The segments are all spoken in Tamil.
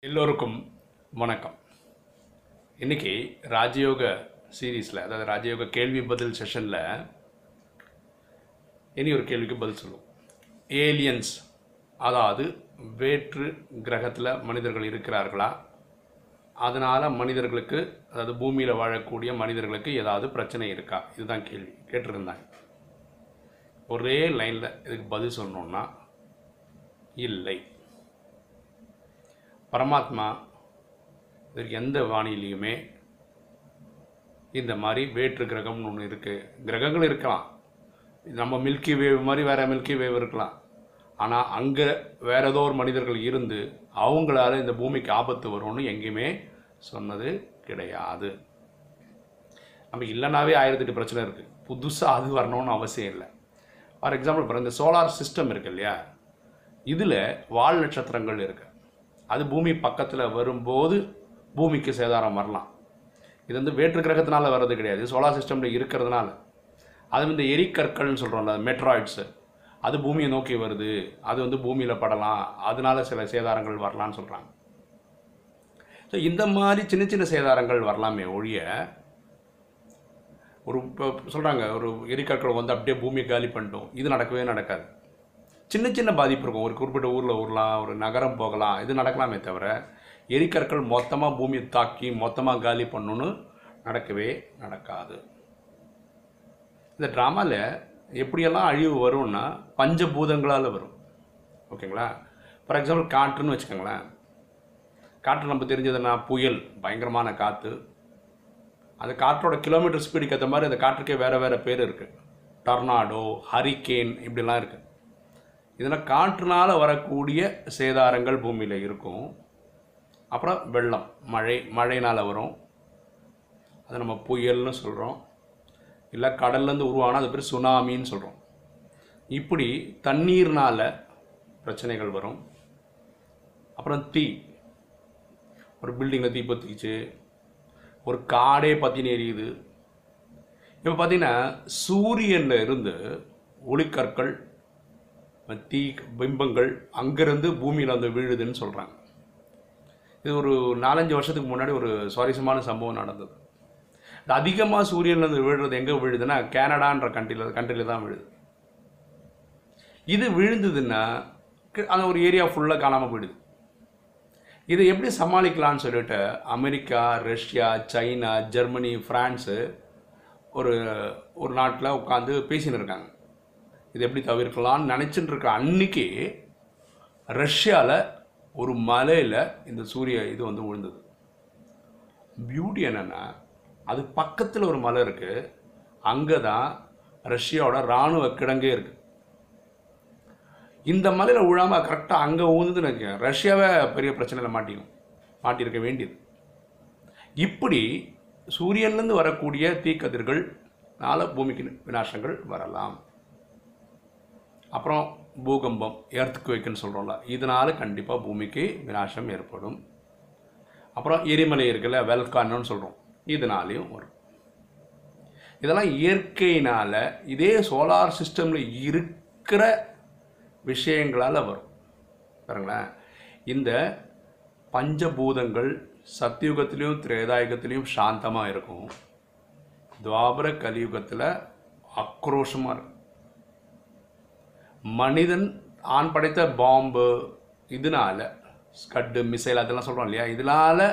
எல்லோருக்கும் வணக்கம். இன்னைக்கு ராஜயோக சீரீஸில் அதாவது ராஜயோக கேள்வி பதில் செஷனில் இனி ஒரு கேள்விக்கு பதில் சொல்லுவோம். ஏலியன்ஸ் அதாவது வேற்று கிரகத்தில் மனிதர்கள் இருக்கிறார்களா? அதனால் மனிதர்களுக்கு அதாவது பூமியில் வாழக்கூடிய மனிதர்களுக்கு ஏதாவது பிரச்சனை இருக்கா? இதுதான் கேள்வி. கேட்டிருந்தாங்க. ஒரே லைனில் இதுக்கு பதில் சொல்லணுன்னா இல்லை. பரமாத்மா இதற்கு எந்த வானிலையுமே இந்த மாதிரி வேற்று கிரகம்னு ஒன்று இருக்குது கிரகங்கள் இருக்கலாம். நம்ம மில்கி வேவ் மாதிரி வேறு மில்கி வேவ் இருக்கலாம். ஆனால் அங்கே வேறு ஏதோ ஒரு மனிதர்கள் இருந்து அவங்களால இந்த பூமிக்கு ஆபத்து வரும்னு எங்கேயுமே சொன்னது கிடையாது. நம்ம இல்லைனாவே ஆயிரத்தெட்டு பிரச்சனை இருக்குது புதுசாக அது வரணும்னு அவசியம் இல்லை. ஃபார் எக்ஸாம்பிள் இப்போ இந்த சோலார் சிஸ்டம் இருக்கு இல்லையா? இதில் வால் நட்சத்திரங்கள் இருக்குது அது பூமி பக்கத்தில் வரும்போது பூமிக்கு சேதாரம் வரலாம். இது வந்து வேற்று கிரகத்தினால வர்றது கிடையாது. சோலார் சிஸ்டமில் இருக்கிறதுனால. அது இந்த எரிக்கற்கள்னு சொல்கிறோம்ல மெட்ராய்ட்ஸு அது பூமியை நோக்கி வருது. அது வந்து பூமியில் படலாம். அதனால சில சேதாரங்கள் வரலாம்னு சொல்கிறாங்க ஸோ இந்த மாதிரி சின்ன சின்ன சேதாரங்கள் வரலாமே ஒழிய ஒரு இப்போ சொல்கிறாங்க ஒரு எரிக்கற்கள் வந்து அப்படியே பூமியை காலி பண்ணிட்டோம். இது நடக்கவே நடக்காது. சின்ன சின்ன பாதிப்பு இருக்கும். ஒரு குறிப்பிட்ட ஊரில் ஊரலாம் ஒரு நகரம் போகலாம் இது நடக்கலாமே தவிர எரிக்கற்கள் மொத்தமாக பூமியை தாக்கி மொத்தமாக காலி பண்ணணும்னு நடக்கவே நடக்காது. இந்த ட்ராமாவில் எப்படியெல்லாம் அழிவு வரும்னா பஞ்சபூதங்களால் வரும். ஓகேங்களா? ஃபார் எக்ஸாம்பிள் காற்றுன்னு வச்சுக்கோங்களேன். காற்று நம்ம தெரிஞ்சதுன்னா புயல் பயங்கரமான காற்று. அந்த காற்றோட கிலோமீட்டர் ஸ்பீடுக்கு ஏற்ற மாதிரி அந்த காற்றுக்கே வேறு வேறு பேர் இருக்குது டொர்னாடோ ஹரிக்கேன் இப்படிலாம் இருக்குது இதெல்லாம் காற்றுனால் வரக்கூடிய சேதாரங்கள் பூமியில் இருக்கும். அப்புறம் வெள்ளம் மழை மழைனால் வரும். அதை நம்ம புயல்னு சொல்கிறோம் இல்லை கடல்லேருந்து உருவானால் அது பேர் சுனாமின்னு சொல்கிறோம் இப்படி தண்ணீர்னால் பிரச்சனைகள் வரும். அப்புறம் தீ. ஒரு பில்டிங்கில் தீ பற்றிக்கிச்சு ஒரு காடே பற்றின எரியுது. இப்போ பார்த்திங்கன்னா சூரியனில் இருந்து ஒளிக்கற்கள் தீ பிம்பங்கள் அங்கேருந்து பூமியில் வந்து விழுதுன்னு சொல்கிறாங்க இது ஒரு நாலஞ்சு வருஷத்துக்கு முன்னாடி ஒரு சுவாரஸ்யமான சம்பவம் நடந்தது. அதிகமாக அதிகமாக சூரியன்லேருந்து விழுறது எங்கே விழுதுன்னா கனடான்ற கண்ட்ரியில் கண்ட்ரியில் தான் விழுது. இது விழுந்ததுன்னா அந்த ஒரு ஏரியா ஃபுல்லாக காணாமல் போயிடுது. இதை எப்படி சமாளிக்கலாம்னு சொல்லிட்டு America Russia China Germany France ஒரு ஒரு நாட்டில் உட்காந்து பேசின்னு இருக்காங்க. இது எப்படி தவிர்க்கலாம்னு நினச்சின்னு இருக்க அன்னைக்கு ரஷ்யாவில் ஒரு மலையில் இந்த சூரிய இது வந்து விழுந்தது பியூட்டி என்னென்னா அது பக்கத்தில் ஒரு மலை இருக்குது அங்கே தான் ரஷ்யாவோட இராணுவ கிடங்கே இருக்குது இந்த மலையில் விழாமல் கரெக்டாக அங்கே ஊந்துன்னு வச்சுக்கோங்க ரஷ்யாவே பெரிய பிரச்சனையில் மாட்டிக்கும் மாட்டியிருக்க வேண்டியது. இப்படி சூரியன்லேருந்து வரக்கூடிய தீக்கதிர்கள் நால பூமிக்கு விநாசங்கள் வரலாம். அப்புறம் பூகம்பம் எர்த்குவேக்குன்னு சொல்கிறோம்ல இதனால் கண்டிப்பாக பூமிக்கு விநாசம் ஏற்படும். அப்புறம் எரிமலை இருக்குல்ல வெல்கான்னு சொல்கிறோம் இதனாலையும் வரும். இதெல்லாம் இயற்கையினால் இதே சோலார் சிஸ்டமில் இருக்கிற விஷயங்களால் வரும். பாருங்களேன். இந்த பஞ்சபூதங்கள் சத்தியுகத்திலையும் திரேதாயுகத்திலையும் சாந்தமாக இருக்கும். துவாபர கலியுகத்தில் ஆக்ரோஷமாக இருக்கும். மனிதன் ஆண் படைத்த பாம்பு இதனால் ஸ்கட்டு மிசைல் அதெல்லாம் சொல்கிறோம் இல்லையா? இதனால்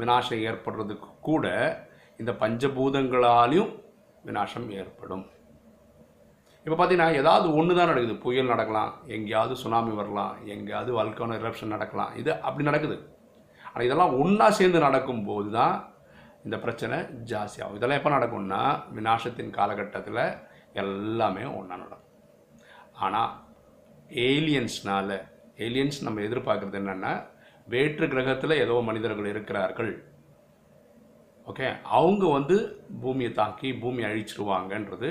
விநாசம் ஏற்படுறதுக்கு கூட இந்த பஞ்சபூதங்களாலையும் விநாசம் ஏற்படும். இப்போ பார்த்தீங்கன்னா ஏதாவது ஒன்று தான் நடக்குது. புயல் நடக்கலாம் எங்கேயாவது சுனாமி வரலாம் எங்கேயாவது வல்கான இரப்ஷன் நடக்கலாம். இது அப்படி நடக்குது. ஆனால் இதெல்லாம் ஒன்றா சேர்ந்து நடக்கும்போது தான் இந்த பிரச்சனை ஜாஸ்தியாகும் இதெல்லாம் எப்போ நடக்கும்னா விநாசத்தின் காலகட்டத்தில் எல்லாமே ஒன்றா நடக்கும். ஆனால் ஏலியன்ஸ்னால் ஏலியன்ஸ் நம்ம எதிர்பார்க்குறது என்னென்னா வேற்று கிரகத்தில் ஏதோ மனிதர்கள் இருக்கிறார்கள். ஓகே அவங்க வந்து பூமியை தாக்கி பூமி அழிச்சிருவாங்கன்றது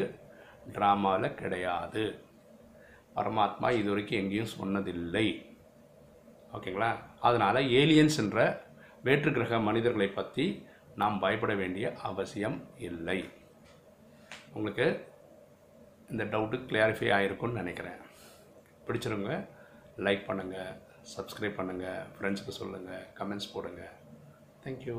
ட்ராமாவில் கிடையாது. பரமாத்மா இது வரைக்கும் எங்கேயும் சொன்னதில்லை. ஓகேங்களா அதனால் ஏலியன்ஸ் என்ற வேற்று கிரக மனிதர்களை பற்றி நாம் பயப்பட வேண்டிய அவசியம் இல்லை. உங்களுக்கு இந்த டவுட்டு கிளாரிஃபை ஆகிருக்கும்னு நினைக்கிறேன். பிடிச்சிருங்க லைக் பண்ணுங்கள் சப்ஸ்கிரைப் பண்ணுங்கள் ஃப்ரெண்ட்ஸுக்கு சொல்லுங்கள் கமெண்ட்ஸ் போடுங்கள் தேங்க்யூ